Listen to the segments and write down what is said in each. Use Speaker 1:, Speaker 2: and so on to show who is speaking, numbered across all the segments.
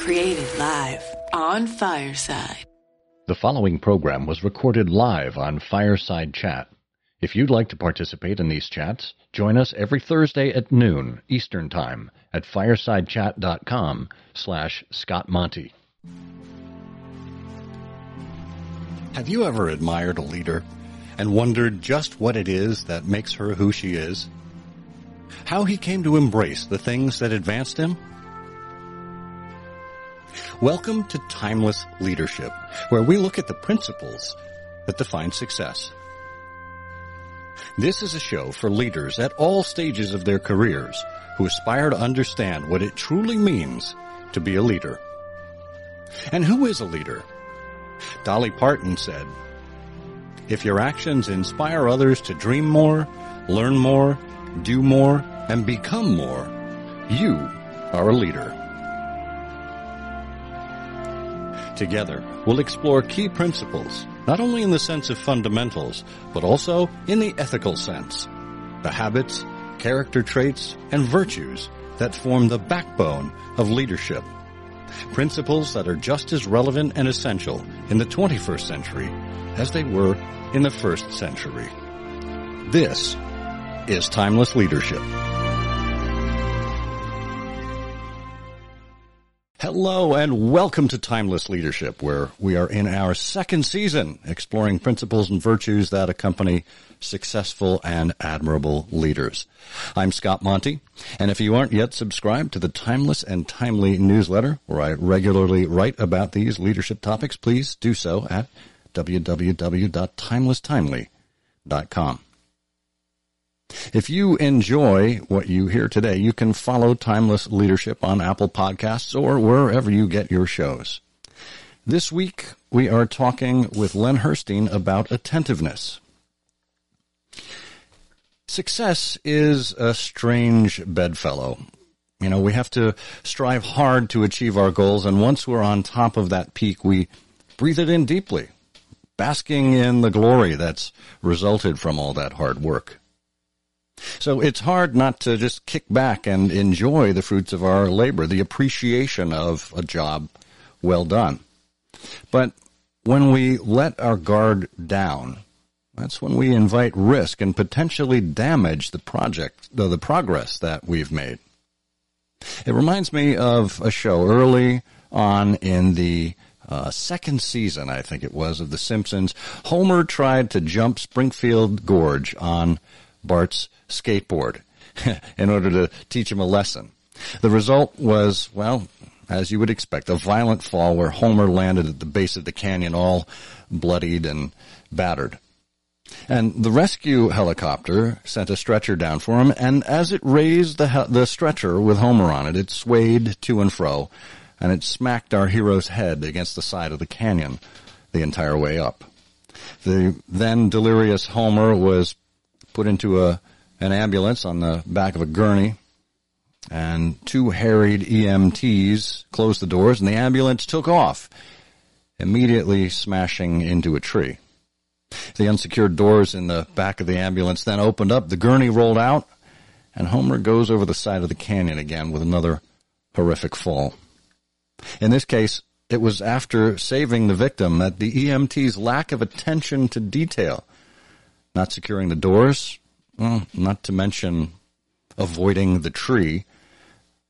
Speaker 1: Created live on Fireside.
Speaker 2: The following program was recorded live on Fireside Chat. If you'd like to participate in these chats, join us every Thursday at noon Eastern Time at firesidechat.com slash Scott Monty. Have you ever admired a leader and wondered just what it is that makes her who she is? How he came to embrace the things that advanced him? Welcome to Timeless Leadership, where we look at the principles that define success. This is a show for leaders at all stages of their careers who aspire to understand what it truly means to be a leader. And who is a leader? Dolly Parton said, If your actions inspire others to dream more, learn more, do more, and become more, you are a leader. Together, we'll explore key principles, not only in the sense of fundamentals, but also in the ethical sense. The habits, character traits, and virtues that form the backbone of leadership. Principles that are just as relevant and essential in the 21st century as they were in the first century. This is Timeless Leadership. Hello and welcome to Timeless Leadership, where we are in our second season exploring principles and virtues that accompany successful and admirable leaders. I'm Scott Monty, and if you aren't yet subscribed to the Timeless and Timely newsletter, where I regularly write about these leadership topics, please do so at www.timelesstimely.com. If you enjoy what you hear today, you can follow Timeless Leadership on Apple Podcasts or wherever you get your shows. This week, we are talking with Len Herstein about attentiveness. Success is a strange bedfellow. You know, we have to strive hard to achieve our goals, and once we're on top of that peak, we breathe it in deeply, basking in the glory that's resulted from all that hard work. So it's hard not to just kick back and enjoy the fruits of our labor, the appreciation of a job well done. But when we let our guard down, that's when we invite risk and potentially damage the project, the, the progress that we've made. It reminds me of a show early on in the uh, second season, I think it was, of The Simpsons. Homer tried to jump Springfield Gorge on Bart's skateboard in order to teach him a lesson. The result was, well, as you would expect, a violent fall where Homer landed at the base of the canyon all bloodied and battered. And the rescue helicopter sent a stretcher down for him, and as it raised the, the stretcher with Homer on it, it swayed to and fro, and it smacked our hero's head against the side of the canyon the entire way up. The then delirious Homer was put into a an ambulance on the back of a gurney, and two harried EMTs closed the doors, and the ambulance took off, immediately smashing into a tree. The unsecured doors in the back of the ambulance then opened up, the gurney rolled out, and Homer goes over the side of the canyon again with another horrific fall. In this case, it was after saving the victim that the EMT's lack of attention to detail, not securing the doors, well, not to mention avoiding the tree,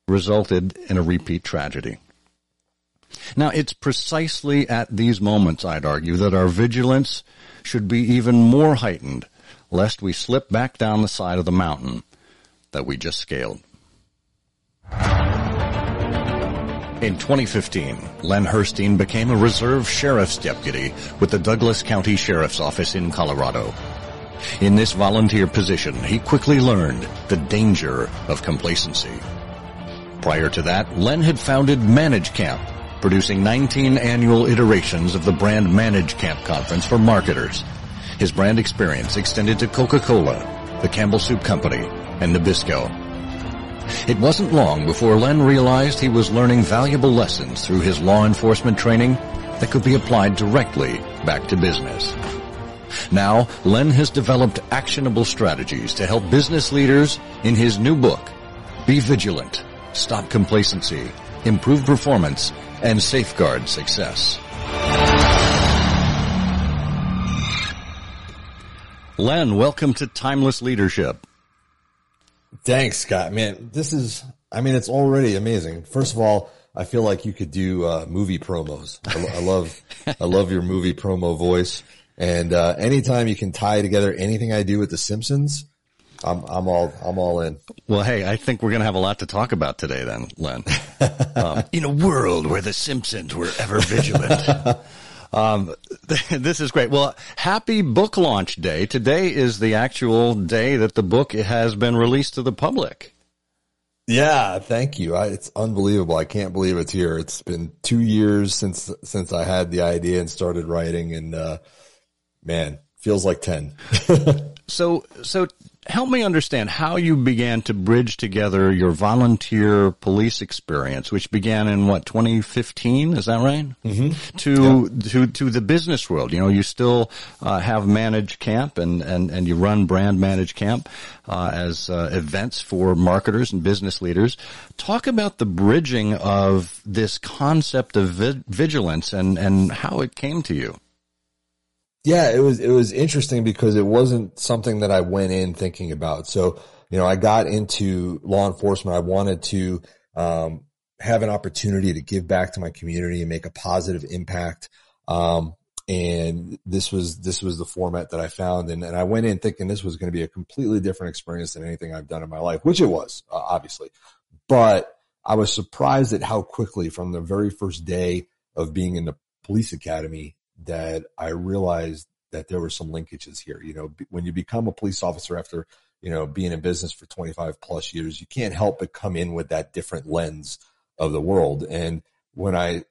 Speaker 2: resulted in a repeat tragedy. Now, it's precisely at these moments, I'd argue, that our vigilance should be even more heightened, lest we slip back down the side of the mountain that we just scaled. In 2015, Len Herstein became a reserve sheriff's deputy with the Douglas County Sheriff's Office in Colorado. In this volunteer position, he quickly learned the danger of complacency. Prior to that, Len had founded Manage Camp, producing 19 annual iterations of the brand Manage Camp conference for marketers. His brand experience extended to Coca-Cola, the Campbell Soup Company, and Nabisco. It wasn't long before Len realized he was learning valuable lessons through his law enforcement training that could be applied directly back to business. Now, Len has developed actionable strategies to help business leaders in his new book, Be Vigilant, Stop Complacency, improve performance, and safeguard success. Len, welcome to Timeless Leadership.
Speaker 3: Thanks, Scott. Man, this is, I mean, it's already amazing. First of all, I feel like you could do uh, movie promos. I, I love, I love your movie promo voice. And uh, anytime you can tie together anything I do with The Simpsons, I'm I'm all I'm all in.
Speaker 2: Well, hey, I think we're going to have a lot to talk about today, then, Len. um, in a world where the Simpsons were ever vigilant. Um, this is great. Well, happy book launch day. Today is the actual day that the book has been released to the public.
Speaker 3: Yeah, thank you. I, it's unbelievable. I can't believe it's here. It's been two years since since I had the idea and started writing, and uh, man, feels like ten.
Speaker 2: so, so help me understand how you began to bridge together your volunteer police experience, which began in what 2015, is that right? Mm-hmm. To yeah. to to the business world. You know, you still uh, have Manage Camp and and and you run Brand Manage Camp uh, as uh, events for marketers and business leaders. Talk about the bridging of this concept of vi- vigilance and and how it came to you.
Speaker 3: Yeah, it was, it was interesting because it wasn't something that I went in thinking about. So, you know, I got into law enforcement. I wanted to, um, have an opportunity to give back to my community and make a positive impact. Um, and this was, this was the format that I found. And, and I went in thinking this was going to be a completely different experience than anything I've done in my life, which it was, uh, obviously. But I was surprised at how quickly from the very first day of being in the police academy, that I realized that there were some linkages here. You know, when you become a police officer after, you know, being in business for 25 plus years, you can't help but come in with that different lens of the world. And when I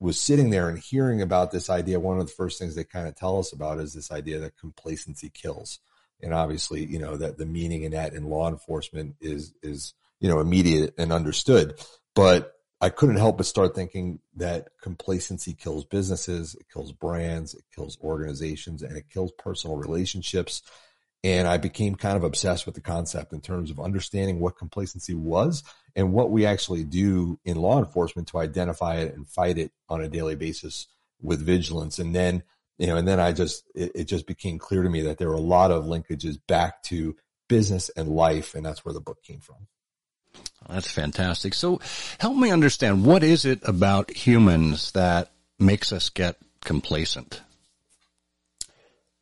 Speaker 3: was sitting there and hearing about this idea, one of the first things they kind of tell us about is this idea that complacency kills. And obviously, you know, that the meaning in that in law enforcement is, is, you know, immediate and understood. But I couldn't help but start thinking that complacency kills businesses, it kills brands, it kills organizations, and it kills personal relationships. And I became kind of obsessed with the concept in terms of understanding what complacency was and what we actually do in law enforcement to identify it and fight it on a daily basis with vigilance. And then, you know, and then I just, it, it just became clear to me that there were a lot of linkages back to business and life. And that's where the book came from.
Speaker 2: That's fantastic. So help me understand what is it about humans that makes us get complacent?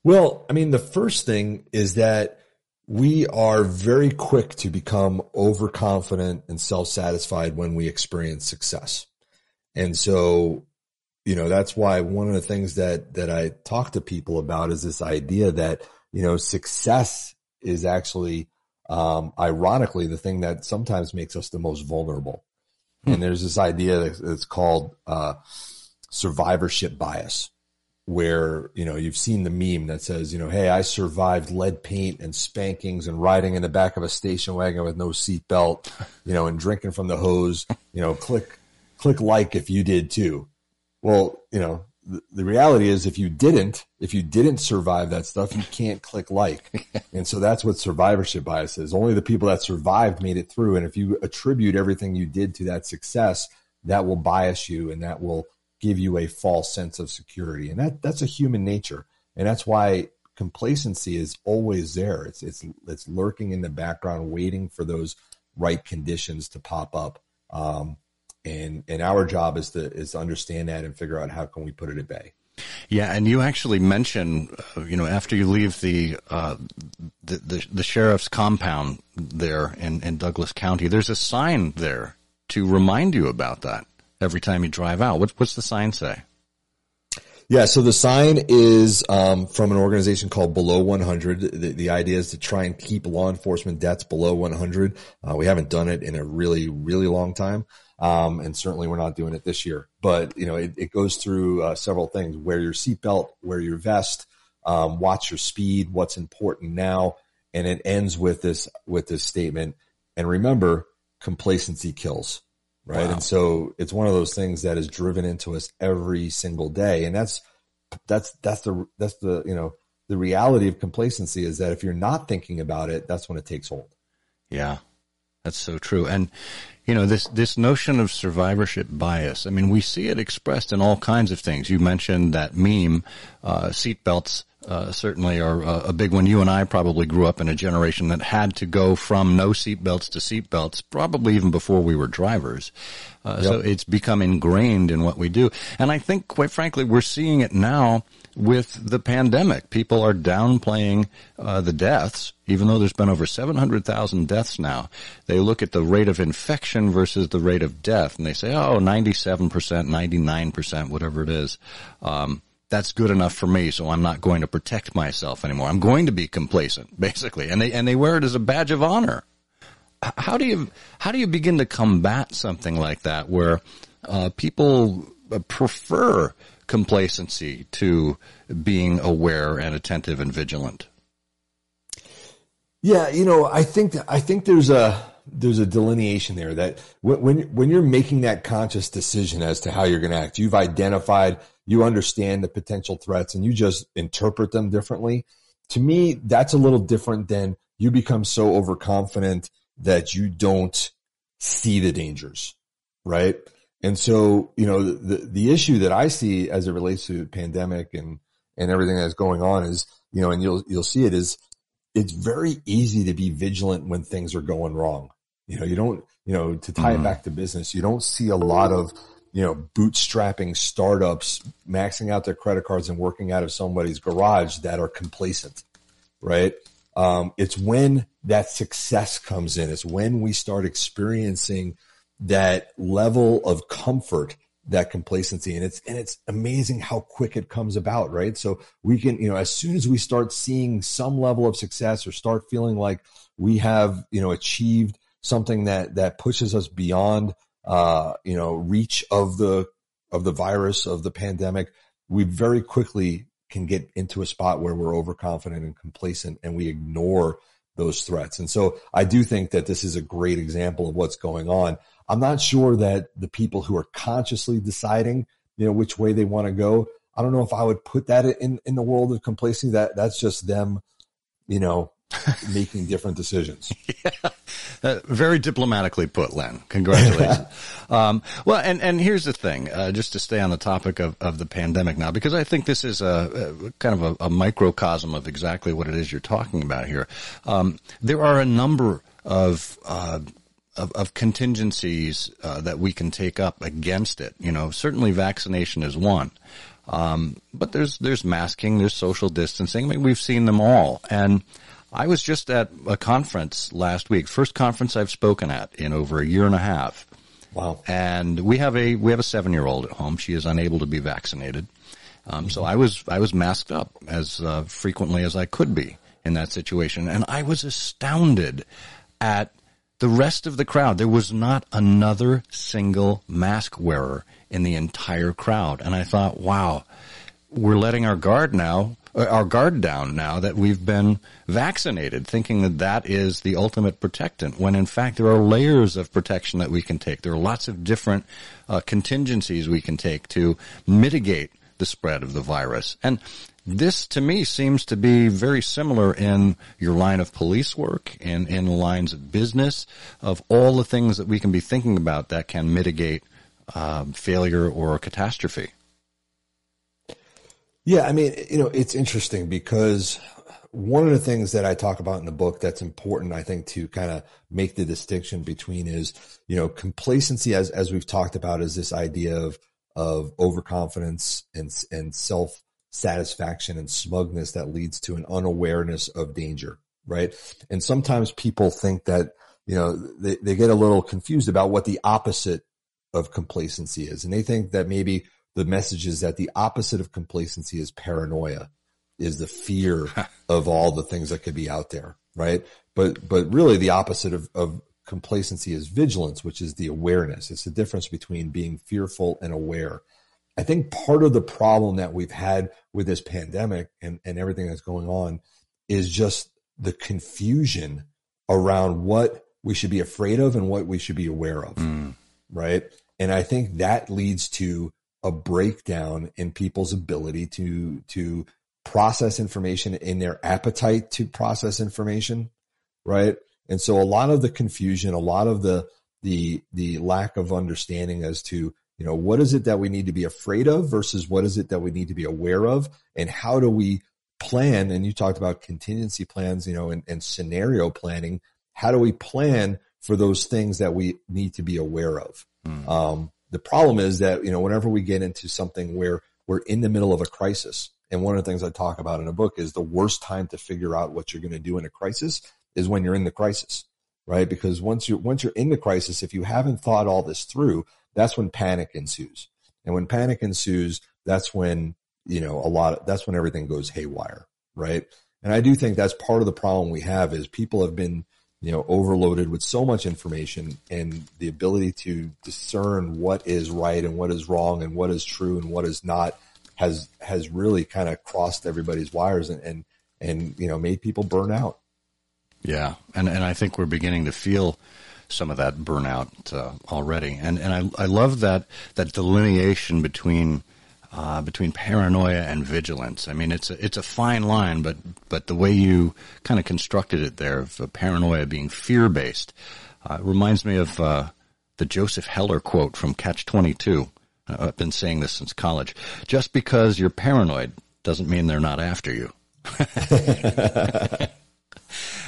Speaker 3: Well, I mean, the first thing is that we are very quick to become overconfident and self-satisfied when we experience success. And so, you know, that's why one of the things that, that I talk to people about is this idea that, you know, success is actually um, ironically, the thing that sometimes makes us the most vulnerable. Hmm. And there's this idea that's called uh, survivorship bias, where you know you've seen the meme that says, you know, hey, I survived lead paint and spankings and riding in the back of a station wagon with no seatbelt, you know, and drinking from the hose. You know, click click like if you did too. Well, you know, the, reality is if you didn't, if you didn't survive that stuff, you can't click like. and so that's what survivorship bias is. Only the people that survived made it through. And if you attribute everything you did to that success, that will bias you and that will give you a false sense of security. And that, that's a human nature. And that's why complacency is always there. It's, it's, it's lurking in the background, waiting for those right conditions to pop up. Um, and and our job is to is to understand that and figure out how can we put it at bay.
Speaker 2: Yeah, and you actually mentioned, uh, you know, after you leave the, uh, the, the the sheriff's compound there in in Douglas County, there's a sign there to remind you about that every time you drive out. What, what's the sign say?
Speaker 3: Yeah, so the sign is um, from an organization called Below 100. The, the, idea is to try and keep law enforcement deaths below 100. Uh, we haven't done it in a really, really long time. Um, and certainly we're not doing it this year, but you know, it, it goes through uh, several things, wear your seatbelt, wear your vest, um, watch your speed, what's important now. And it ends with this, with this statement. And remember, complacency kills, right? Wow. And so it's one of those things that is driven into us every single day. And that's, that's, that's the, that's the, you know, the reality of complacency is that if you're not thinking about it, that's when it takes hold.
Speaker 2: Yeah. That's so true. And you know this this notion of survivorship bias. I mean, we see it expressed in all kinds of things. You mentioned that meme, uh, seatbelts. Uh, certainly are uh, a big one. You and I probably grew up in a generation that had to go from no seatbelts to seatbelts, probably even before we were drivers. Uh, yep. So it's become ingrained in what we do. And I think, quite frankly, we're seeing it now with the pandemic. People are downplaying uh, the deaths, even though there's been over 700,000 deaths now. They look at the rate of infection versus the rate of death, and they say, oh, 97%, 99%, whatever it is. Um, that's good enough for me, so I'm not going to protect myself anymore. I'm going to be complacent, basically. And they, and they wear it as a badge of honor. How do you, how do you begin to combat something like that where, uh, people prefer complacency to being aware and attentive and vigilant?
Speaker 3: Yeah, you know, I think I think there's a there's a delineation there that when when you're making that conscious decision as to how you're going to act, you've identified, you understand the potential threats, and you just interpret them differently. To me, that's a little different than you become so overconfident that you don't see the dangers, right? And so, you know, the, the issue that I see as it relates to pandemic and, and everything that's going on is, you know, and you'll, you'll see it is it's very easy to be vigilant when things are going wrong. You know, you don't, you know, to tie mm. it mm-hmm. back to business, you don't see a lot of, you know, bootstrapping startups maxing out their credit cards and working out of somebody's garage that are complacent, right? Um, it's when that success comes in. It's when we start experiencing that level of comfort that complacency. And it's and it's amazing how quick it comes about right? So we can you know as soon as we start seeing some level of success or start feeling like we have you know achieved something that that pushes us beyond uh you know reach of the of the virus of the pandemic we very quickly can get into a spot where we're overconfident and complacent and we ignore those threats. And so i do think that this is a great example of what's going on I'm not sure that the people who are consciously deciding, you know, which way they want to go, I don't know if I would put that in, in the world of complacency. That that's just them, you know, making different decisions.
Speaker 2: Yeah. Uh, very diplomatically put, Len. Congratulations. um, well, and, and here's the thing, uh, just to stay on the topic of, of the pandemic now, because I think this is a, a kind of a, a, microcosm of exactly what it is you're talking about here. Um, there are a number of uh, of, of contingencies uh, that we can take up against it. You know, certainly vaccination is one. Um, but there's there's masking, there's social distancing. I mean, we've seen them all. And I was just at a conference last week, first conference I've spoken at in over a year and a half.
Speaker 3: Wow!
Speaker 2: And we have a we have a seven year old at home. She is unable to be vaccinated. Um, so I was I was masked up as uh, frequently as I could be in that situation, and I was astounded at the rest of the crowd, there was not another single mask wearer in the entire crowd. And I thought, wow, we're letting our guard now, uh, our guard down now that we've been vaccinated, thinking that that is the ultimate protectant, when in fact there are layers of protection that we can take. There are lots of different uh, contingencies we can take to mitigate the spread of the virus. And this to me seems to be very similar in your line of police work and in lines of business of all the things that we can be thinking about that can mitigate um, failure or catastrophe.
Speaker 3: Yeah, I mean, you know, it's interesting because one of the things that I talk about in the book that's important, I think, to kind of make the distinction between is, you know, complacency, as as we've talked about, is this idea of of overconfidence and and self satisfaction and smugness that leads to an unawareness of danger, right? And sometimes people think that, you know, they, they get a little confused about what the opposite of complacency is. And they think that maybe the message is that the opposite of complacency is paranoia, is the fear of all the things that could be out there, right? But, but really the opposite of, of complacency is vigilance, which is the awareness. It's the difference between being fearful and aware. I think part of the problem that we've had with this pandemic and, and everything that's going on is just the confusion around what we should be afraid of and what we should be aware of. Mm. Right. And I think that leads to a breakdown in people's ability to, to process information in their appetite to process information. Right. And so a lot of the confusion, a lot of the, the, the lack of understanding as to, you know, what is it that we need to be afraid of versus what is it that we need to be aware of? And how do we plan? And you talked about contingency plans, you know, and, and scenario planning. How do we plan for those things that we need to be aware of? Mm. Um, the problem is that, you know, whenever we get into something where we're in the middle of a crisis, and one of the things I talk about in a book is the worst time to figure out what you're going to do in a crisis is when you're in the crisis, right? Because once you're, once you're in the crisis, if you haven't thought all this through, that's when panic ensues. And when panic ensues, that's when, you know, a lot of, that's when everything goes haywire, right? And I do think that's part of the problem we have is people have been, you know, overloaded with so much information and the ability to discern what is right and what is wrong and what is true and what is not has has really kind of crossed everybody's wires and, and and you know made people burn out.
Speaker 2: Yeah, and and I think we're beginning to feel some of that burnout uh, already, and and I I love that that delineation between. Uh, between paranoia and vigilance. I mean, it's a, it's a fine line, but but the way you kind of constructed it there, of paranoia being fear based, uh, reminds me of uh, the Joseph Heller quote from Catch Twenty Two. I've been saying this since college. Just because you're paranoid doesn't mean they're not after you.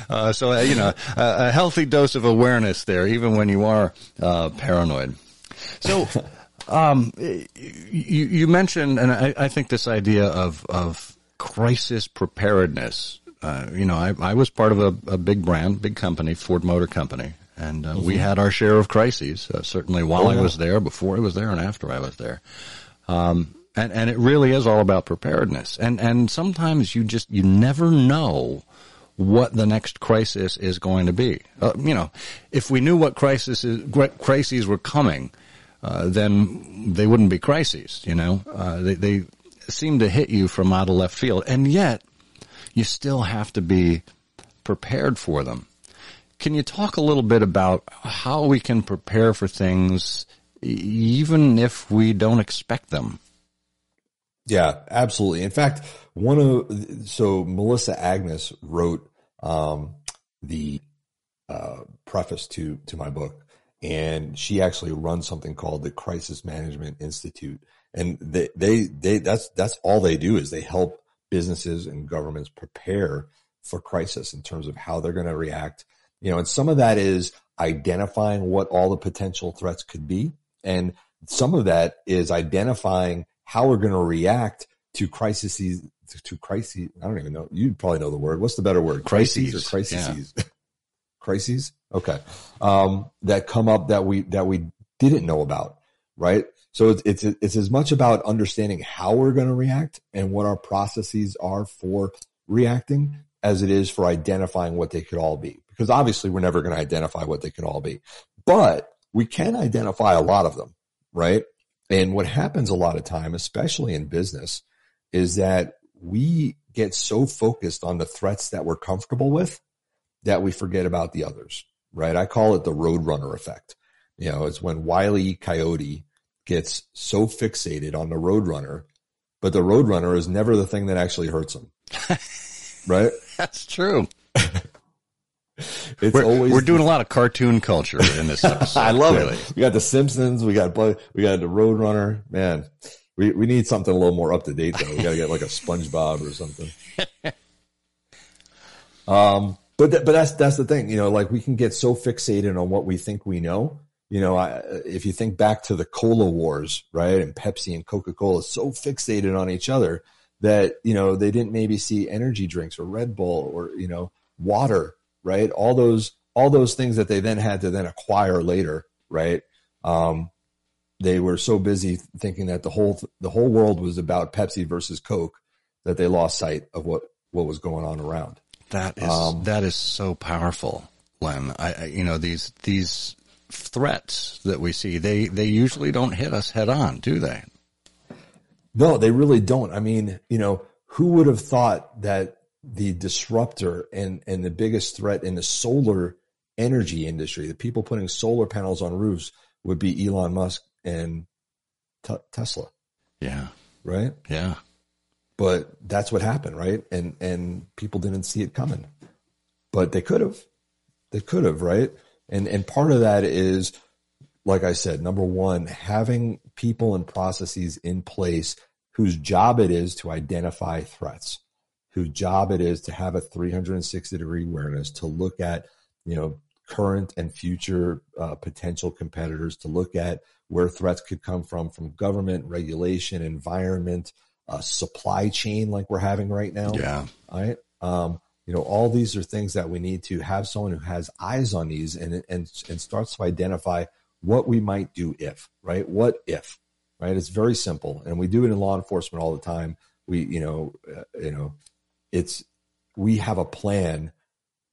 Speaker 2: uh, so, uh, you know, a, a, healthy dose of awareness there, even when you are uh, paranoid. So, um, you, you, mentioned, and I, I, think this idea of, of crisis preparedness. Uh, you know, I, I, was part of a, a, big brand, big company, Ford Motor Company, and uh, mm-hmm. we had our share of crises. Uh, certainly, while oh, yeah. I was there, before I was there, and after I was there. Um, and and it really is all about preparedness. And and sometimes you just you never know what the next crisis is going to be. Uh, you know, if we knew what crisis is, crises were coming, uh, then they wouldn't be crises. You know, uh, they they seem to hit you from out of left field, and yet you still have to be prepared for them. Can you talk a little bit about how we can prepare for things even if we don't expect them?
Speaker 3: Yeah, absolutely. In fact, one of so Melissa Agnes wrote um, the uh, preface to to my book, and she actually runs something called the Crisis Management Institute, and they they they that's that's all they do is they help businesses and governments prepare for crisis in terms of how they're going to react. You know, and some of that is identifying what all the potential threats could be. And some of that is identifying how we're going to react to crises, to crises. I don't even know. You probably know the word. What's the better word?
Speaker 2: Crises,
Speaker 3: crises or crises? Yeah. crises. Okay. Um, that come up that we, that we didn't know about. Right. So it's, it's, it's as much about understanding how we're going to react and what our processes are for reacting as it is for identifying what they could all be because obviously we're never going to identify what they could all be, but we can identify a lot of them, right? And what happens a lot of time, especially in business, is that we get so focused on the threats that we're comfortable with that we forget about the others, right? I call it the roadrunner effect. You know, it's when Wiley Coyote gets so fixated on the roadrunner, but the roadrunner is never the thing that actually hurts him. right?
Speaker 2: That's true. It's we're, always we're doing a lot of cartoon culture in this episode.
Speaker 3: I love it. We got the Simpsons, we got we got the Roadrunner. Man, we we need something a little more up to date though. We got to get like a SpongeBob or something. um, but th- but that's that's the thing. You know, like we can get so fixated on what we think we know. You know, I, if you think back to the cola wars, right, and Pepsi and Coca Cola, so fixated on each other that you know they didn't maybe see energy drinks or Red Bull or you know water right? All those all those things that they then had to then acquire later, right? Um, they were so busy thinking that the whole the whole world was about Pepsi versus Coke that they lost sight of what what was going on around.
Speaker 2: That is um, that is so powerful, Len. I, I, you know these these threats that we see they they usually don't hit us head on, do they?
Speaker 3: No, they really don't. I mean, you know, who would have thought that the disruptor and, and the biggest threat in the solar energy industry, the people putting solar panels on roofs would be Elon Musk and t- Tesla.
Speaker 2: Yeah.
Speaker 3: Right.
Speaker 2: Yeah.
Speaker 3: But that's what happened. Right. And, and people didn't see it coming, but they could have, they could have. Right. And, and part of that is like I said, number one, having people and processes in place whose job it is to identify threats, whose job it is to have a 360 degree awareness, to look at, you know, current and future uh, potential competitors, to look at where threats could come from, from government, regulation, environment, uh, supply chain, like we're having right now.
Speaker 2: Yeah.
Speaker 3: All right. Um, you know, all these are things that we need to have someone who has eyes on these and, and, and starts to identify what we might do if, right? What if, right? It's very simple. And we do it in law enforcement all the time. We, you know, uh, you know, it's, we have a plan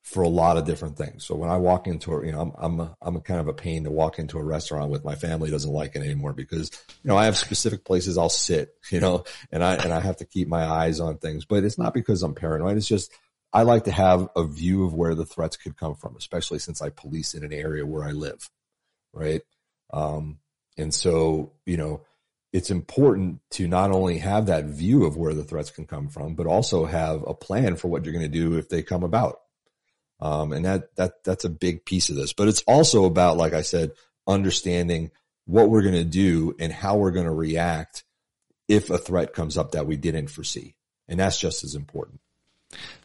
Speaker 3: for a lot of different things. So when I walk into a, you know, I'm, I'm, a, I'm a kind of a pain to walk into a restaurant with my family doesn't like it anymore because, you know, I have specific places I'll sit, you know, and I, and I have to keep my eyes on things, but it's not because I'm paranoid. It's just, I like to have a view of where the threats could come from, especially since I police in an area where I live. Right. Um, and so, you know, it's important to not only have that view of where the threats can come from, but also have a plan for what you're going to do if they come about. Um, and that, that, that's a big piece of this, but it's also about, like I said, understanding what we're going to do and how we're going to react if a threat comes up that we didn't foresee. And that's just as important.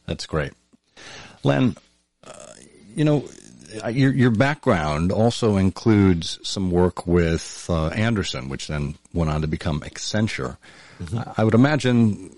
Speaker 2: That's great. Len, uh, you know, your, your background also includes some work with uh, Andersen, which then went on to become Accenture. Mm-hmm. I would imagine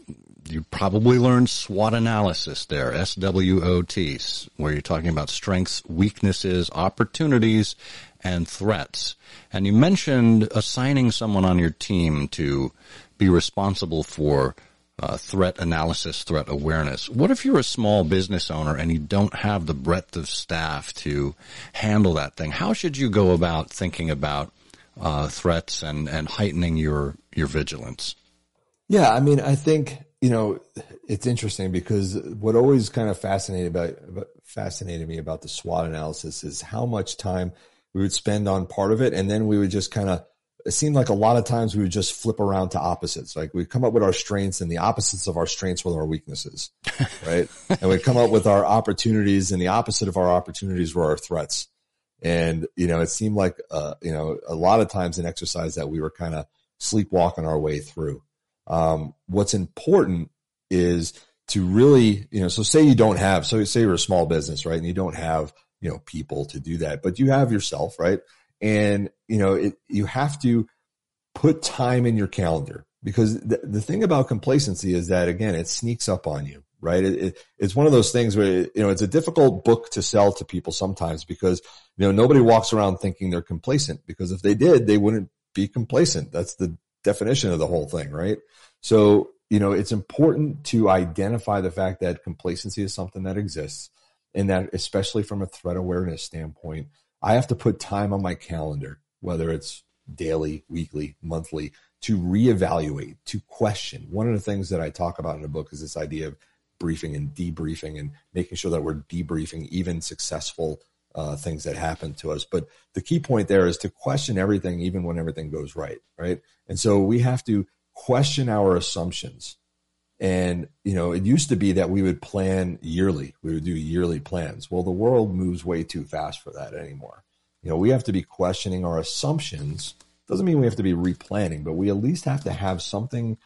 Speaker 2: you probably learned SWOT analysis there, S-W-O-T, where you're talking about strengths, weaknesses, opportunities, and threats. And you mentioned assigning someone on your team to be responsible for uh, threat analysis, threat awareness. What if you're a small business owner and you don't have the breadth of staff to handle that thing? How should you go about thinking about uh, threats and, and heightening your your vigilance?
Speaker 3: Yeah, I mean, I think you know it's interesting because what always kind of fascinated about, fascinated me about the SWOT analysis is how much time we would spend on part of it, and then we would just kind of it seemed like a lot of times we would just flip around to opposites. Like we'd come up with our strengths and the opposites of our strengths were our weaknesses, right? and we'd come up with our opportunities and the opposite of our opportunities were our threats. And, you know, it seemed like, uh, you know, a lot of times an exercise that we were kind of sleepwalking our way through. Um, what's important is to really, you know, so say you don't have, so say you're a small business, right? And you don't have, you know, people to do that, but you have yourself, right? And, you know, it, you have to put time in your calendar because the, the thing about complacency is that again, it sneaks up on you, right? It, it, it's one of those things where, you know, it's a difficult book to sell to people sometimes because, you know, nobody walks around thinking they're complacent because if they did, they wouldn't be complacent. That's the definition of the whole thing, right? So, you know, it's important to identify the fact that complacency is something that exists and that especially from a threat awareness standpoint, I have to put time on my calendar, whether it's daily, weekly, monthly, to reevaluate, to question. One of the things that I talk about in the book is this idea of briefing and debriefing and making sure that we're debriefing even successful uh, things that happen to us. But the key point there is to question everything, even when everything goes right, right? And so we have to question our assumptions. And, you know, it used to be that we would plan yearly. We would do yearly plans. Well, the world moves way too fast for that anymore. You know, we have to be questioning our assumptions. Doesn't mean we have to be replanning, but we at least have to have something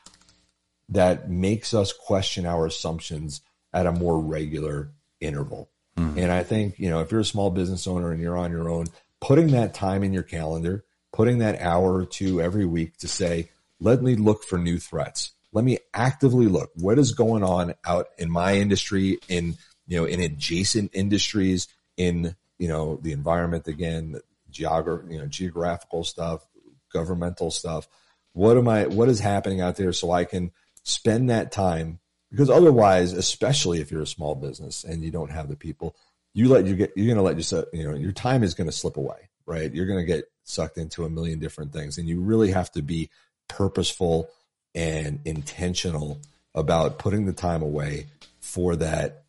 Speaker 3: that makes us question our assumptions at a more regular interval. Mm-hmm. And I think, you know, if you're a small business owner and you're on your own, putting that time in your calendar, putting that hour or two every week to say, let me look for new threats. Let me actively look. What is going on out in my industry in you know in adjacent industries in you know the environment again geography you know geographical stuff governmental stuff? What am i what is happening out there so i can spend that time because otherwise especially if you're a small business and you don't have the people you let you get you're going to let yourself you know your time is going to slip away right you're going to get sucked into a million different things and you really have to be purposeful and intentional about putting the time away for that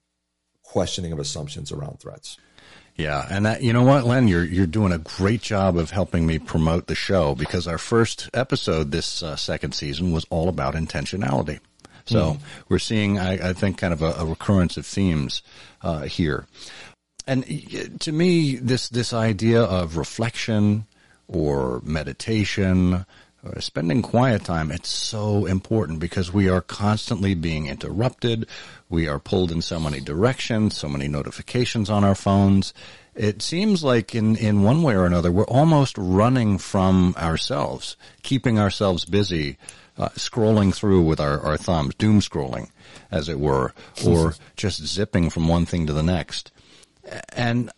Speaker 3: questioning of assumptions around threats.
Speaker 2: Yeah, and that you know what, Len, you're you're doing a great job of helping me promote the show because our first episode this uh, second season was all about intentionality. So mm. we're seeing, I, I, think, kind of a, a recurrence of themes uh, here. And to me, this this idea of reflection, or meditation or spending quiet time. It's so important because we are constantly being interrupted. We are pulled in so many directions, so many notifications on our phones. It seems like in, in one way or another, we're almost running from ourselves, keeping ourselves busy, uh, scrolling through with our, our thumbs, doom scrolling, as it were, or just zipping from one thing to the next. And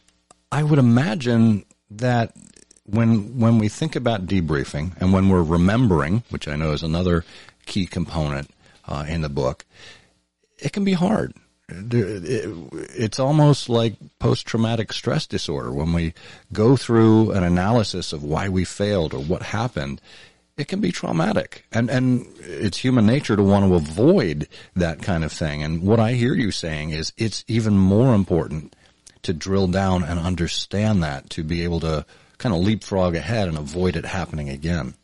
Speaker 2: I would imagine that when when we think about debriefing and when we're remembering, which I know is another key component uh, in the book, it can be hard. It's almost like post traumatic stress disorder when we go through an analysis of why we failed or what happened. It can be traumatic, and and it's human nature to want to avoid that kind of thing. And what I hear you saying is it's even more important to drill down and understand that to be able to kind of leapfrog ahead and avoid it happening again.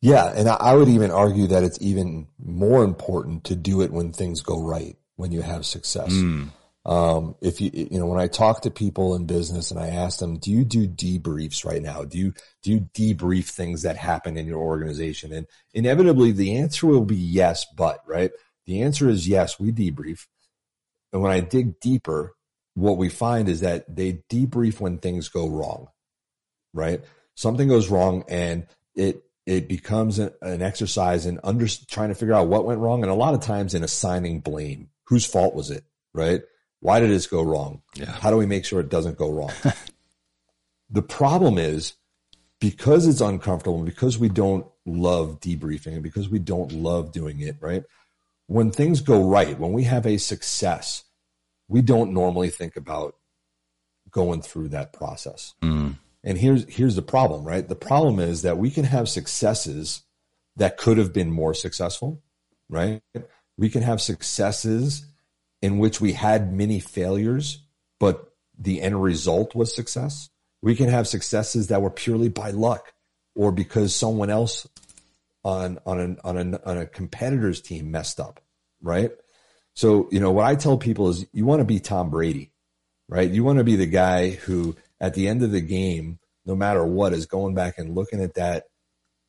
Speaker 3: Yeah. And I would even argue that it's even more important to do it when things go right, when you have success. Mm. Um, if you, you know, when I talk to people in business and I ask them, do you do debriefs right now? Do you, do you debrief things that happen in your organization? And inevitably the answer will be yes, but right. The answer is yes, we debrief. And when I dig deeper, what we find is that they debrief when things go wrong, right? Something goes wrong and it, it becomes an, an exercise in under trying to figure out what went wrong. And a lot of times in assigning blame, whose fault was it? Right? Why did this go wrong? Yeah. How do we make sure it doesn't go wrong? the problem is because it's uncomfortable and because we don't love debriefing and because we don't love doing it, right? When things go right, when we have a success, we don't normally think about going through that process. Mm. And here's here's the problem, right? The problem is that we can have successes that could have been more successful, right? We can have successes in which we had many failures, but the end result was success. We can have successes that were purely by luck or because someone else on on an on a on a competitor's team messed up, right? So, you know, what I tell people is you want to be Tom Brady, right? You want to be the guy who at the end of the game, no matter what, is going back and looking at that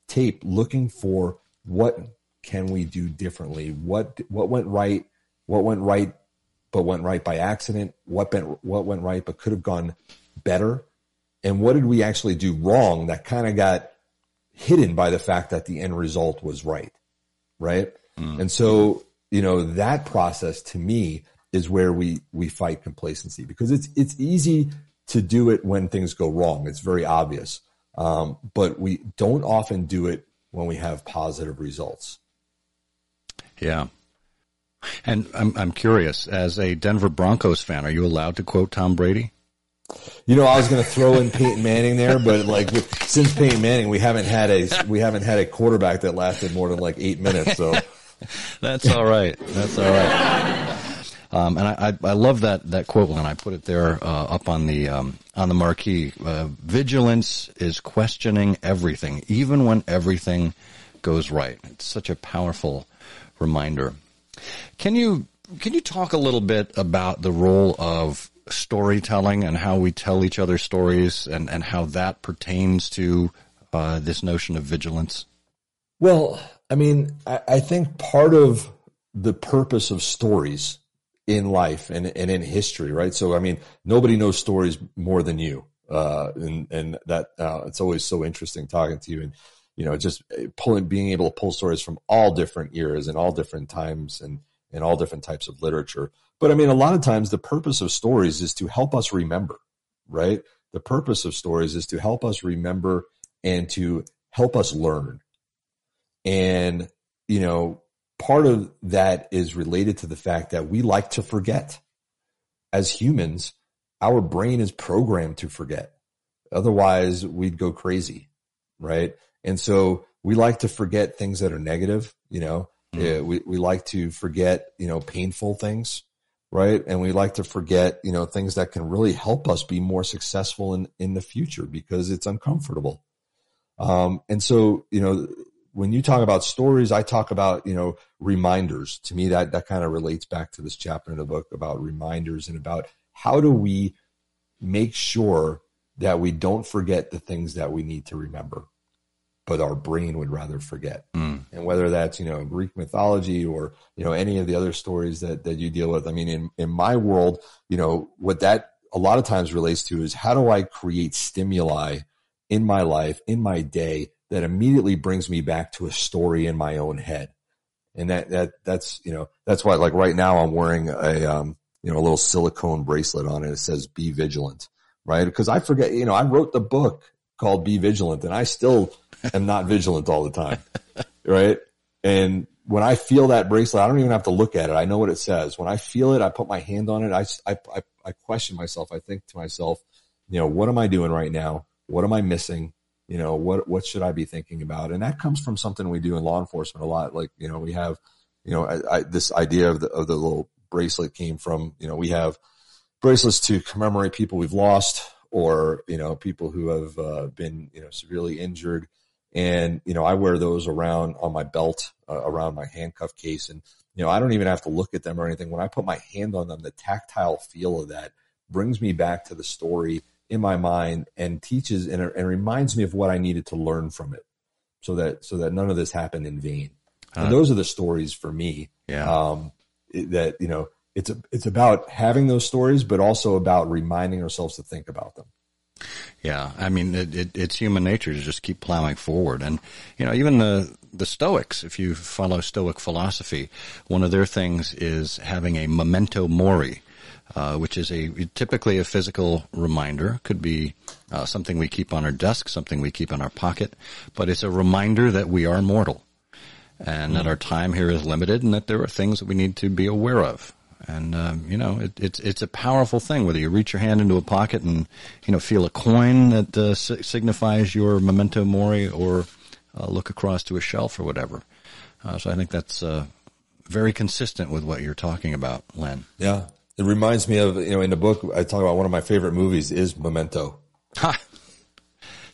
Speaker 3: tape, looking for what can we do differently? What, what went right? What went right, but went right by accident? What went, what went right, but could have gone better? And what did we actually do wrong that kind of got hidden by the fact that the end result was right? Right. Mm. And so you know, that process to me is where we, we fight complacency because it's, it's easy to do it when things go wrong. It's very obvious. Um, but we don't often do it when we have positive results.
Speaker 2: Yeah. And I'm, I'm curious, as a Denver Broncos fan, are you allowed to quote Tom Brady?
Speaker 3: You know, I was going to throw in Peyton Manning there, but like since Peyton Manning, we haven't had a we haven't had a quarterback that lasted more than like eight minutes. So
Speaker 2: That's all right. That's all right. Um, and I, I, I, love that, that quote, and I put it there uh, up on the um, on the marquee. Uh, Vigilance is questioning everything, even when everything goes right. It's such a powerful reminder. Can you can you talk a little bit about the role of storytelling and how we tell each other stories, and and how that pertains to uh, this notion of vigilance?
Speaker 3: Well, I mean, I, I think part of the purpose of stories in life and, and in history, right? So, I mean, nobody knows stories more than you. Uh, and, and that, uh, it's always so interesting talking to you and, you know, just uh, pulling, being able to pull stories from all different eras and all different times and, and all different types of literature. But I mean, a lot of times the purpose of stories is to help us remember, right? The purpose of stories is to help us remember and to help us learn. And, you know, part of that is related to the fact that we like to forget. As humans, our brain is programmed to forget. Otherwise, we'd go crazy, right? And so we like to forget things that are negative, you know, mm. we, we like to forget, you know, painful things, right? And we like to forget, you know, things that can really help us be more successful in, in the future because it's uncomfortable. Um, and so, you know, when you talk about stories, I talk about, you know, reminders. To me, that, that kind of relates back to this chapter in the book about reminders and about how do we make sure that we don't forget the things that we need to remember, but our brain would rather forget.
Speaker 2: Mm.
Speaker 3: And whether that's, you know, Greek mythology or, you know, any of the other stories that, that you deal with. I mean, in, in my world, you know, what that a lot of times relates to is how do I create stimuli in my life, in my day that immediately brings me back to a story in my own head. And that, that, that's, you know, that's why like right now I'm wearing a, um, you know, a little silicone bracelet on it. It says be vigilant, right? Because I forget, you know, I wrote the book called Be Vigilant and I still am not vigilant all the time, right? And when I feel that bracelet, I don't even have to look at it. I know what it says. When I feel it, I put my hand on it. I, I, I, question myself. I think to myself, you know, what am I doing right now? What am I missing? You know, what, what should I be thinking about? And that comes from something we do in law enforcement a lot. Like, you know, we have, you know, I, I, this idea of the, of the little bracelet came from, you know, we have bracelets to commemorate people we've lost or, you know, people who have uh, been, you know, severely injured. And, you know, I wear those around on my belt, uh, around my handcuff case. And, you know, I don't even have to look at them or anything. When I put my hand on them, the tactile feel of that brings me back to the story in my mind and teaches and, and reminds me of what I needed to learn from it so that, so that none of this happened in vain. Uh, and those are the stories for me.
Speaker 2: Yeah.
Speaker 3: Um, that, you know, it's, a, it's about having those stories, but also about reminding ourselves to think about them.
Speaker 2: Yeah, I mean, it, it, it's human nature to just keep plowing forward, and you know, even the the Stoics, if you follow Stoic philosophy, one of their things is having a memento mori, uh, which is a typically a physical reminder. Could be uh, something we keep on our desk, something we keep in our pocket, but it's a reminder that we are mortal, and mm. that our time here is limited, and that there are things that we need to be aware of. And um, you know, it, it's it's a powerful thing. Whether you reach your hand into a pocket and you know feel a coin that uh, signifies your memento mori, or uh, look across to a shelf or whatever. Uh, so I think that's uh, very consistent with what you're talking about, Len.
Speaker 3: Yeah, it reminds me of you know in the book I talk about one of my favorite movies is Memento.
Speaker 2: Ha!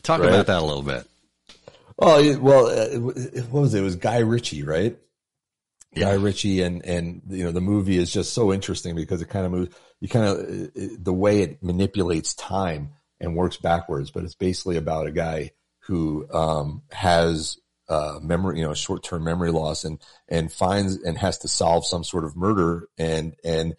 Speaker 2: Talk right? about that a little bit.
Speaker 3: Oh well, uh, what was it? It was Guy Ritchie, right? Guy Ritchie and and you know the movie is just so interesting because it kind of moves you kind of the way it manipulates time and works backwards, but it's basically about a guy who um, has uh, memory, you know, short term memory loss and and finds and has to solve some sort of murder and and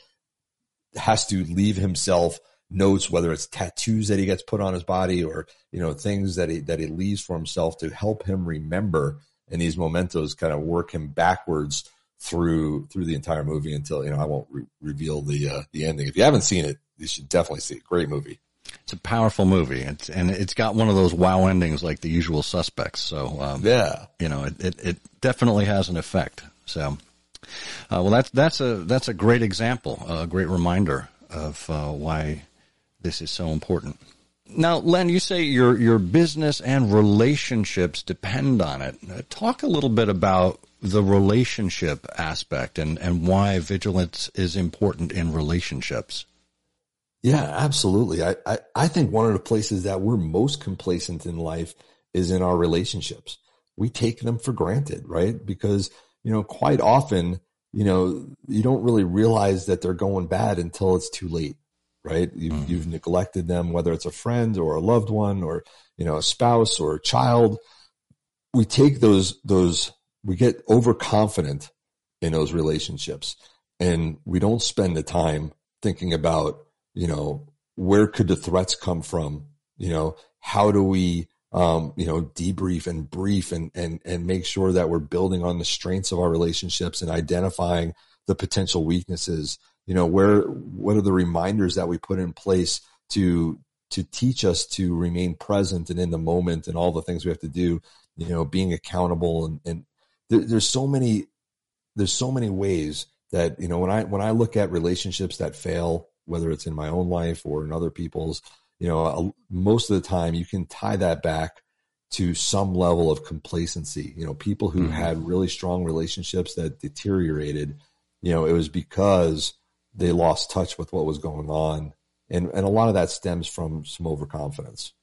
Speaker 3: has to leave himself notes, whether it's tattoos that he gets put on his body or you know things that he that he leaves for himself to help him remember. And these mementos kind of work him backwards through through the entire movie until you know I won't re- reveal the uh, the ending. If you haven't seen it, you should definitely see it. Great movie.
Speaker 2: It's a powerful movie. It's and it's got one of those wow endings like The Usual Suspects. So um,
Speaker 3: yeah,
Speaker 2: you know it, it, it definitely has an effect. So uh, well, that's that's a that's a great example, a great reminder of uh, why this is so important. Now, Len, you say your your business and relationships depend on it. Uh, talk a little bit about the relationship aspect and, and why vigilance is important in relationships.
Speaker 3: Yeah, absolutely. I, I, I think one of the places that we're most complacent in life is in our relationships. We take them for granted, right? Because, you know, quite often, you know, you don't really realize that they're going bad until it's too late, right? You've, mm-hmm. you've neglected them, whether it's a friend or a loved one or, you know, a spouse or a child. We take those, those we get overconfident in those relationships and we don't spend the time thinking about, you know, where could the threats come from? You know, how do we, um, you know, debrief and brief and, and, and make sure that we're building on the strengths of our relationships and identifying the potential weaknesses, you know, where, what are the reminders that we put in place to, to teach us to remain present and in the moment and all the things we have to do, you know, being accountable and, and there, there's so many there's so many ways that you know when I when I look at relationships that fail, whether it's in my own life or in other people's, you know, most of the time you can tie that back to some level of complacency. You know, people who mm-hmm. had really strong relationships that deteriorated, you know, it was because they lost touch with what was going on. And, and a lot of that stems from some overconfidence.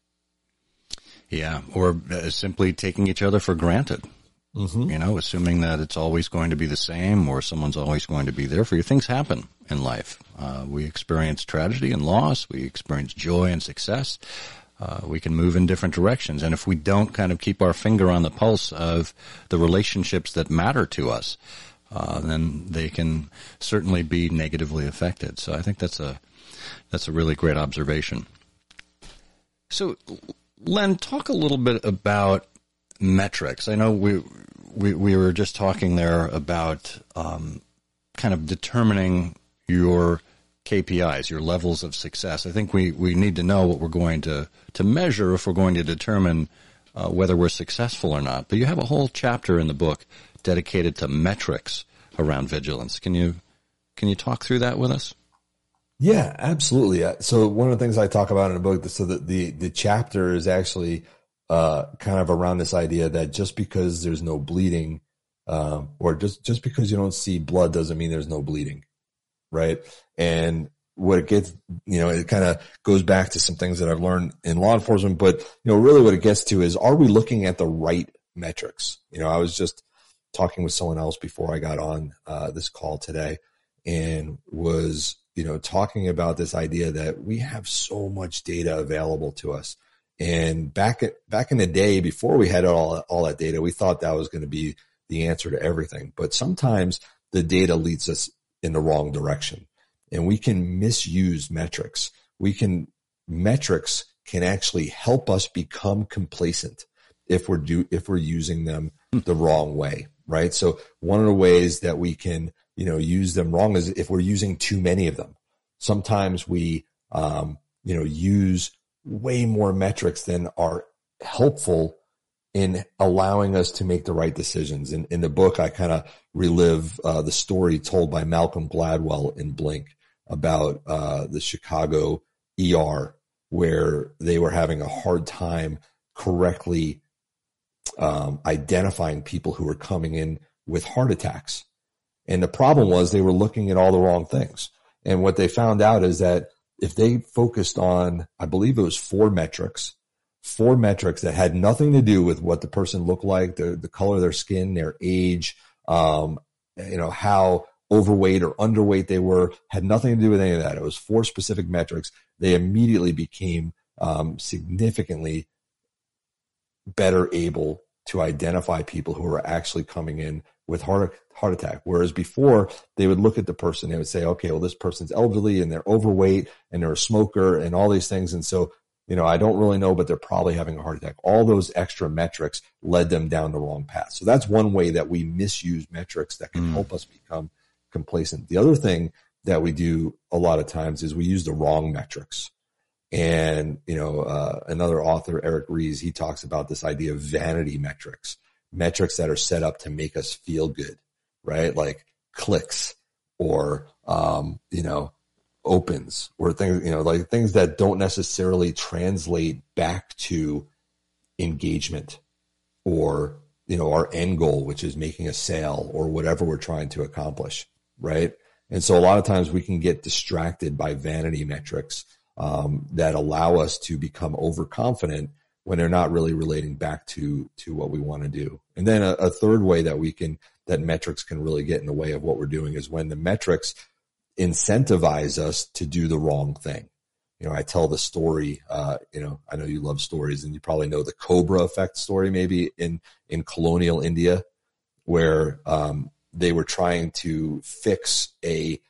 Speaker 2: Yeah. Or uh, simply taking each other for granted. Mm-hmm. You know, assuming that it's always going to be the same or someone's always going to be there for you. Things happen in life. Uh, we experience tragedy and loss. We experience joy and success. uh, we can move in different directions. And if we don't kind of keep our finger on the pulse of the relationships that matter to us, uh, then they can certainly be negatively affected. So I think that's a that's a really great observation. So, Len, talk a little bit about metrics. I know we we, we were just talking there about um, kind of determining your KPIs, your levels of success. I think we, we need to know what we're going to, to measure if we're going to determine uh, whether we're successful or not. But you have a whole chapter in the book dedicated to metrics around vigilance. Can you can you talk through that with us?
Speaker 3: Yeah, absolutely. So one of the things I talk about in the book, so that the the chapter is actually uh, kind of around this idea that just because there's no bleeding, um, or just just because you don't see blood doesn't mean there's no bleeding, right? And what it gets, you know, it kind of goes back to some things that I've learned in law enforcement, but you know, really what it gets to is, are we looking at the right metrics? You know, I was just talking with someone else before I got on uh, this call today, and was you know talking about this idea that we have so much data available to us and back at, back in the day, before we had all, all that data, we thought that was going to be the answer to everything. But sometimes the data leads us in the wrong direction and we can misuse metrics. We can, metrics can actually help us become complacent if we're do, if we're using them the wrong way, right? So one of the ways that we can, you know, use them wrong is if we're using too many of them. Sometimes we, um, you know, use way more metrics than are helpful in allowing us to make the right decisions. In, in the book, I kind of relive uh, the story told by Malcolm Gladwell in Blink about uh, the Chicago ER, where they were having a hard time correctly um, identifying people who were coming in with heart attacks. And the problem was they were looking at all the wrong things. And what they found out is that if they focused on, I believe it was four metrics, four metrics that had nothing to do with what the person looked like, the, the color of their skin, their age, um, you know, how overweight or underweight they were, had nothing to do with any of that. It was four specific metrics. They immediately became um, significantly better able to identify people who were actually coming in with heart heart attack. Whereas before they would look at the person, they would say, okay, well, this person's elderly and they're overweight and they're a smoker and all these things. And so, you know, I don't really know, but they're probably having a heart attack. All those extra metrics led them down the wrong path. So that's one way that we misuse metrics that can mm. help us become complacent. The other thing that we do a lot of times is we use the wrong metrics. And, you know, uh, another author, Eric Ries, he talks about this idea of vanity metrics, metrics that are set up to make us feel good right? Like clicks or, um, you know, opens or things, you know, like things that don't necessarily translate back to engagement or, you know, our end goal, which is making a sale or whatever we're trying to accomplish. Right. And so a lot of times we can get distracted by vanity metrics um, that allow us to become overconfident when they're not really relating back to to what we want to do. And then a, a, third way that we can that metrics can really get in the way of what we're doing is when the metrics incentivize us to do the wrong thing. You know, I tell the story. Uh, you know, I know you love stories, and you probably know the Cobra effect story, maybe in in colonial India, where um, they were trying to fix a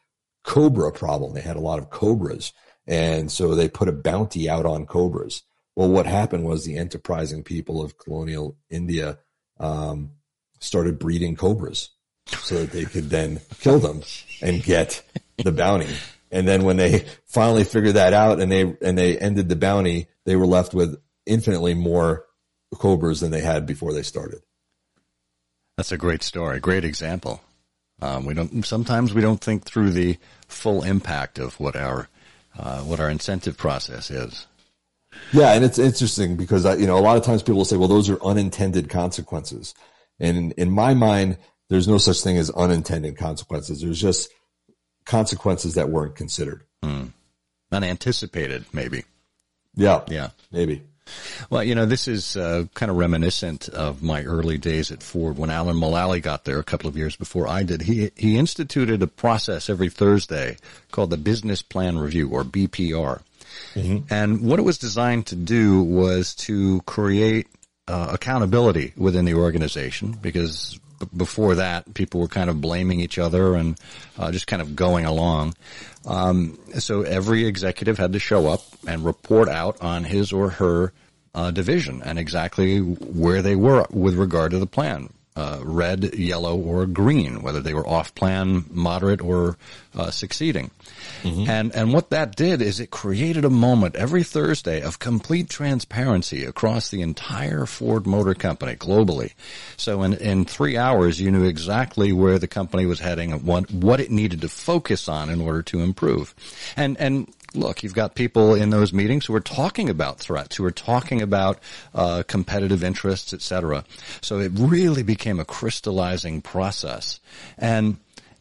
Speaker 3: cobra problem. They had a lot of cobras, and so they put a bounty out on cobras well, what happened was the enterprising people of colonial India um, started breeding cobras so that they could then kill them and get the bounty. And then when they finally figured that out and they and they ended the bounty, they were left with infinitely more cobras than they had before they started.
Speaker 2: That's a great story, great example. Um, we don't sometimes we don't think through the full impact of what our uh, what our incentive process is.
Speaker 3: Yeah, and it's interesting because I, you know a lot of times people will say, "Well, those are unintended consequences," and in, in my mind, there's no such thing as unintended consequences. There's just consequences that weren't considered,
Speaker 2: hmm. unanticipated, maybe.
Speaker 3: Yeah,
Speaker 2: yeah,
Speaker 3: maybe.
Speaker 2: Well, you know, this is uh, kind of reminiscent of my early days at Ford when Alan Mulally got there a couple of years before I did. He he instituted a process every Thursday called the Business Plan Review or BPR And what it was designed to do was to create uh, accountability within the organization because b- before that, people were kind of blaming each other and uh, just kind of going along. Um, so every executive had to show up and report out on his or her uh, division and exactly where they were with regard to the plan. Uh, red, yellow, or green, whether they were off plan, moderate, or uh, succeeding. And and what that did is it created a moment every Thursday of complete transparency across the entire Ford Motor Company globally. So in in three hours, you knew exactly where the company was heading and what what it needed to focus on in order to improve. And and look, you've got people in those meetings who are talking about threats, who are talking about uh, competitive interests, et cetera. So it really became a crystallizing process. And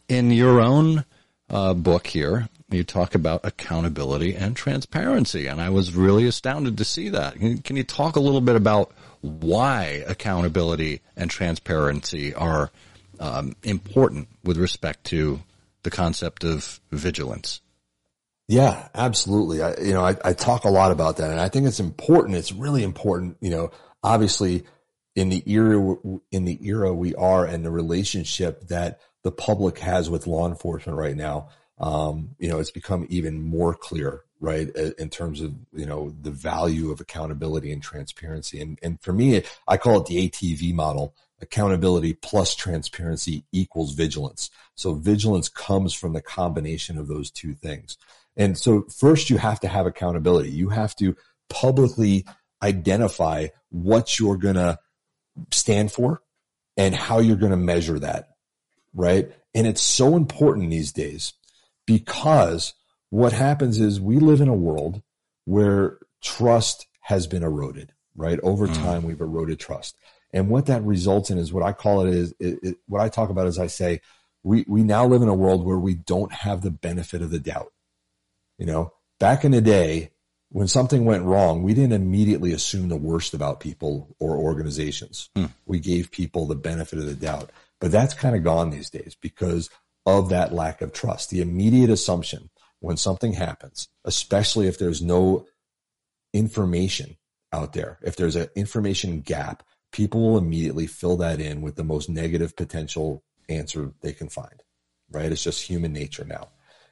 Speaker 2: in your own uh, book here, you talk about accountability and transparency, and I was really astounded to see that. Can, you talk a little bit about why accountability and transparency are um, important with respect to the concept of vigilance?
Speaker 3: Yeah, absolutely. I, you know, I, I talk a lot about that and I think it's important. It's really important, you know, obviously in the era, in the era we are and the relationship that the public has with law enforcement right now. Um, you know, it's become even more clear, right? In terms of, you know, the value of accountability and transparency. And, and for me, I call it the ATV model. Accountability plus transparency equals vigilance. So vigilance comes from the combination of those two things. And so first you have to have accountability. You have to publicly identify what you're going to stand for and how you're going to measure that. Right. And it's so important these days because what happens is we live in a world where trust has been eroded, right? Over mm. time, we've eroded trust. And what that results in is what I call it is it, it, what I talk about is I say, we, we now live in a world where we don't have the benefit of the doubt. You know, back in the day, when something went wrong, we didn't immediately assume the worst about people or organizations. Hmm. We gave people the benefit of the doubt. But that's kind of gone these days because of that lack of trust. The immediate assumption when something happens, especially if there's no information out there, if there's an information gap, people will immediately fill that in with the most negative potential answer they can find, right? It's just human nature now.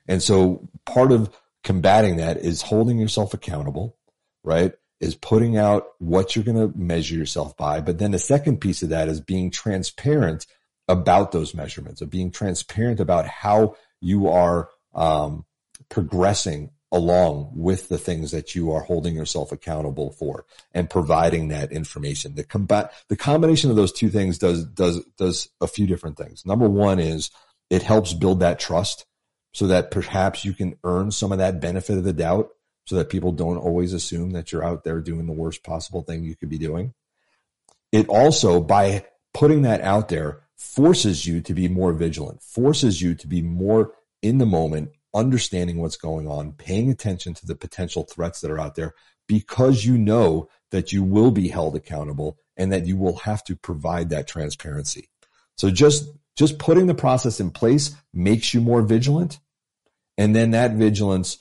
Speaker 3: And so part of combating that is holding yourself accountable, right? Is putting out what you're going to measure yourself by. But then the second piece of that is being transparent about those measurements, of being transparent about how you are um, progressing along with the things that you are holding yourself accountable for and providing that information. The combat, the combination of those two things does, does, does a few different things. Number one is it helps build that trust so that perhaps you can earn some of that benefit of the doubt so that people don't always assume that you're out there doing the worst possible thing you could be doing. It also, by putting that out there, forces you to be more vigilant, forces you to be more in the moment, understanding what's going on, paying attention to the potential threats that are out there because you know that you will be held accountable and that you will have to provide that transparency. So just just putting the process in place makes you more vigilant and then that vigilance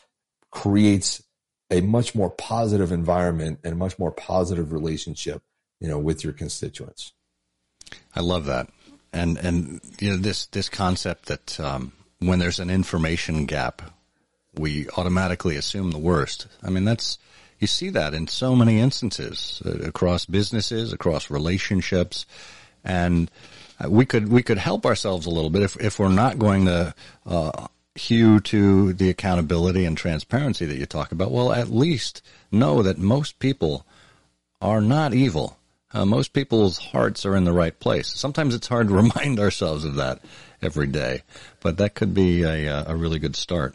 Speaker 3: creates a much more positive environment and a much more positive relationship, you know, with your constituents.
Speaker 2: I love that. And, and, you know, this, this concept that, um, when there's an information gap, we automatically assume the worst. I mean, that's, you see that in so many instances uh, across businesses, across relationships, and uh, we could, we could help ourselves a little bit if, if we're not going to, uh, hew to the accountability and transparency that you talk about. Well, at least know that most people are not evil. Uh, most people's hearts are in the right place. Sometimes it's hard to remind ourselves of that every day, but that could be a, uh, a really good start.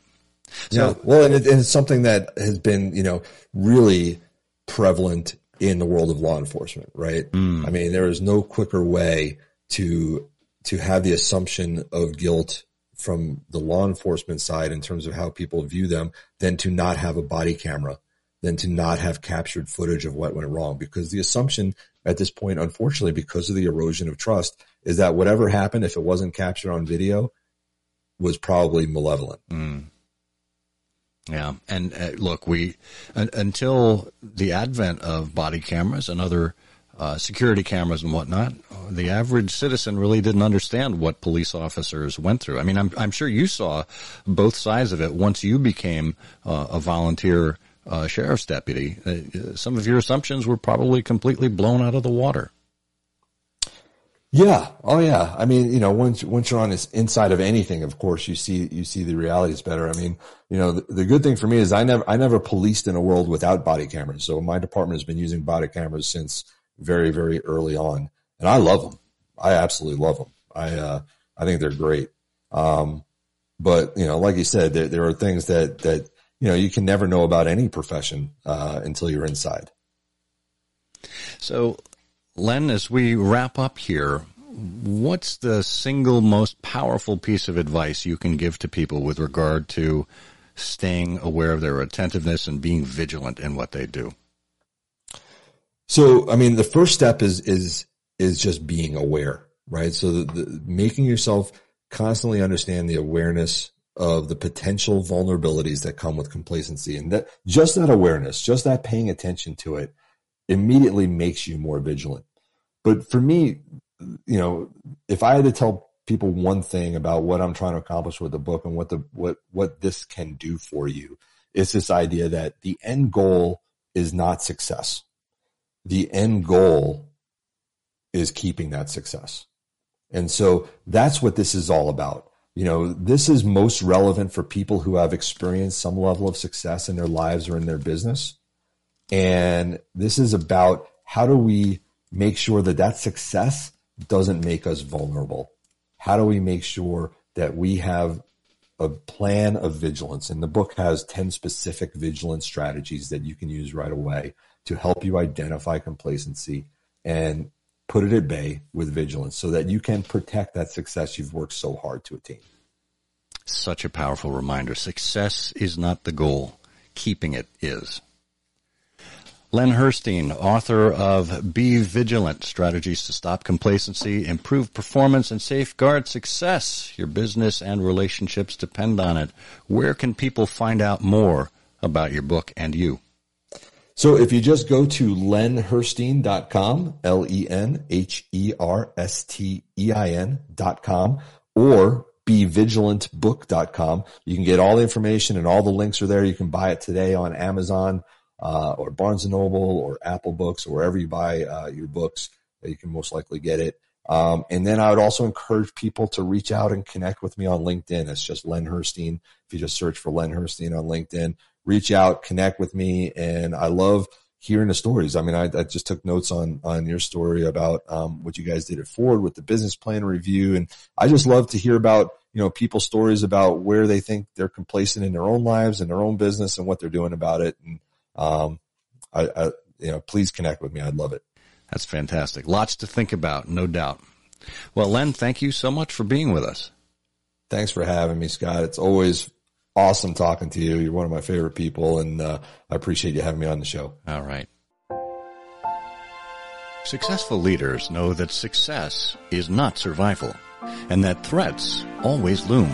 Speaker 3: So, yeah. well, and, it, and it's something that has been, you know, really prevalent in the world of law enforcement, right? Mm. I mean, there is no quicker way to to have the assumption of guilt from the law enforcement side in terms of how people view them than to not have a body camera, than to not have captured footage of what went wrong. Because the assumption at this point, unfortunately, because of the erosion of trust, is that whatever happened, if it wasn't captured on video, was probably malevolent.
Speaker 2: Mm. Yeah, and uh, look, we uh, until the advent of body cameras and other uh, security cameras and whatnot, the average citizen really didn't understand what police officers went through. I mean, I'm I'm sure you saw both sides of it once you became uh, a volunteer uh, sheriff's deputy. Uh, some of your assumptions were probably completely blown out of the water.
Speaker 3: Yeah. Oh, yeah. I mean, you know, once once you're on this inside of anything, of course, you see you see the realities better. I mean, you know, the, the, good thing for me is I never I never policed in a world without body cameras. So my department has been using body cameras since very very early on, and I love them. I absolutely love them. I uh, I think they're great. Um, but you know, like you said, there there are things that that you know you can never know about any profession uh, until you're inside.
Speaker 2: So Len, as we wrap up here, what's the single most powerful piece of advice you can give to people with regard to staying aware of their attentiveness and being vigilant in what they do?
Speaker 3: So, I mean, the first step is is is just being aware, right? So, the, the, making yourself constantly understand the awareness of the potential vulnerabilities that come with complacency, and that just that awareness, just that paying attention to it, immediately makes you more vigilant. But for me, you know, if I had to tell people one thing about what I'm trying to accomplish with the book and what the what what this can do for you, it's this idea that the end goal is not success. The end goal is keeping that success. And so that's what this is all about. You know, this is most relevant for people who have experienced some level of success in their lives or in their business. And this is about how do we make sure that that success doesn't make us vulnerable? How do we make sure that we have a plan of vigilance? And the book has 10 specific vigilance strategies that you can use right away to help you identify complacency and put it at bay with vigilance so that you can protect that success you've worked so hard to attain.
Speaker 2: Such a powerful reminder. Success is not the goal. Keeping it is. Len Herstein, author of Be Vigilant Strategies to Stop Complacency, Improve Performance, and Safeguard Success. Your business and relationships depend on it. Where can people find out more about your book and you?
Speaker 3: So if you just go to lenherstein.com, L-E-N-H-E-R-S-T-E-I-N dot com, or bevigilantbook.com, you can get all the information and all the links are there. You can buy it today on Amazon uh, or Barnes and Noble or Apple Books or wherever you buy uh, your books, you can most likely get it. Um, and then I would also encourage people to reach out and connect with me on LinkedIn. It's just Len Herstein. If you just search for Len Herstein on LinkedIn, reach out, connect with me. And I love hearing the stories. I mean, I, I just took notes on, on your story about, um, what you guys did at Ford with the business plan review. And I just love to hear about, you know, people's stories about where they think they're complacent in their own lives and their own business and what they're doing about it. And, um, I, I, you know, please connect with me. I'd love it.
Speaker 2: That's fantastic. Lots to think about, no doubt. Well, Len, thank you so much for being with us.
Speaker 3: Thanks for having me, Scott. It's always awesome talking to you. You're one of my favorite people, and uh, I appreciate you having me on the show.
Speaker 2: All right. Successful leaders know that success is not survival and that threats always loom.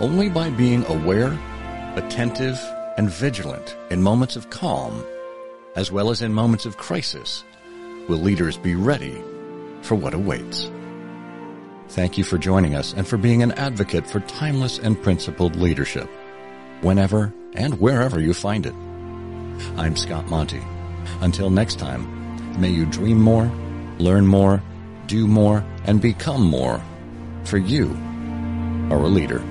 Speaker 2: Only by being aware, attentive, and vigilant in moments of calm, as well as in moments of crisis, will leaders be ready for what awaits. Thank you for joining us and for being an advocate for timeless and principled leadership, whenever and wherever you find it. I'm Scott Monty. Until next time, may you dream more, learn more, do more, and become more, for you are a leader.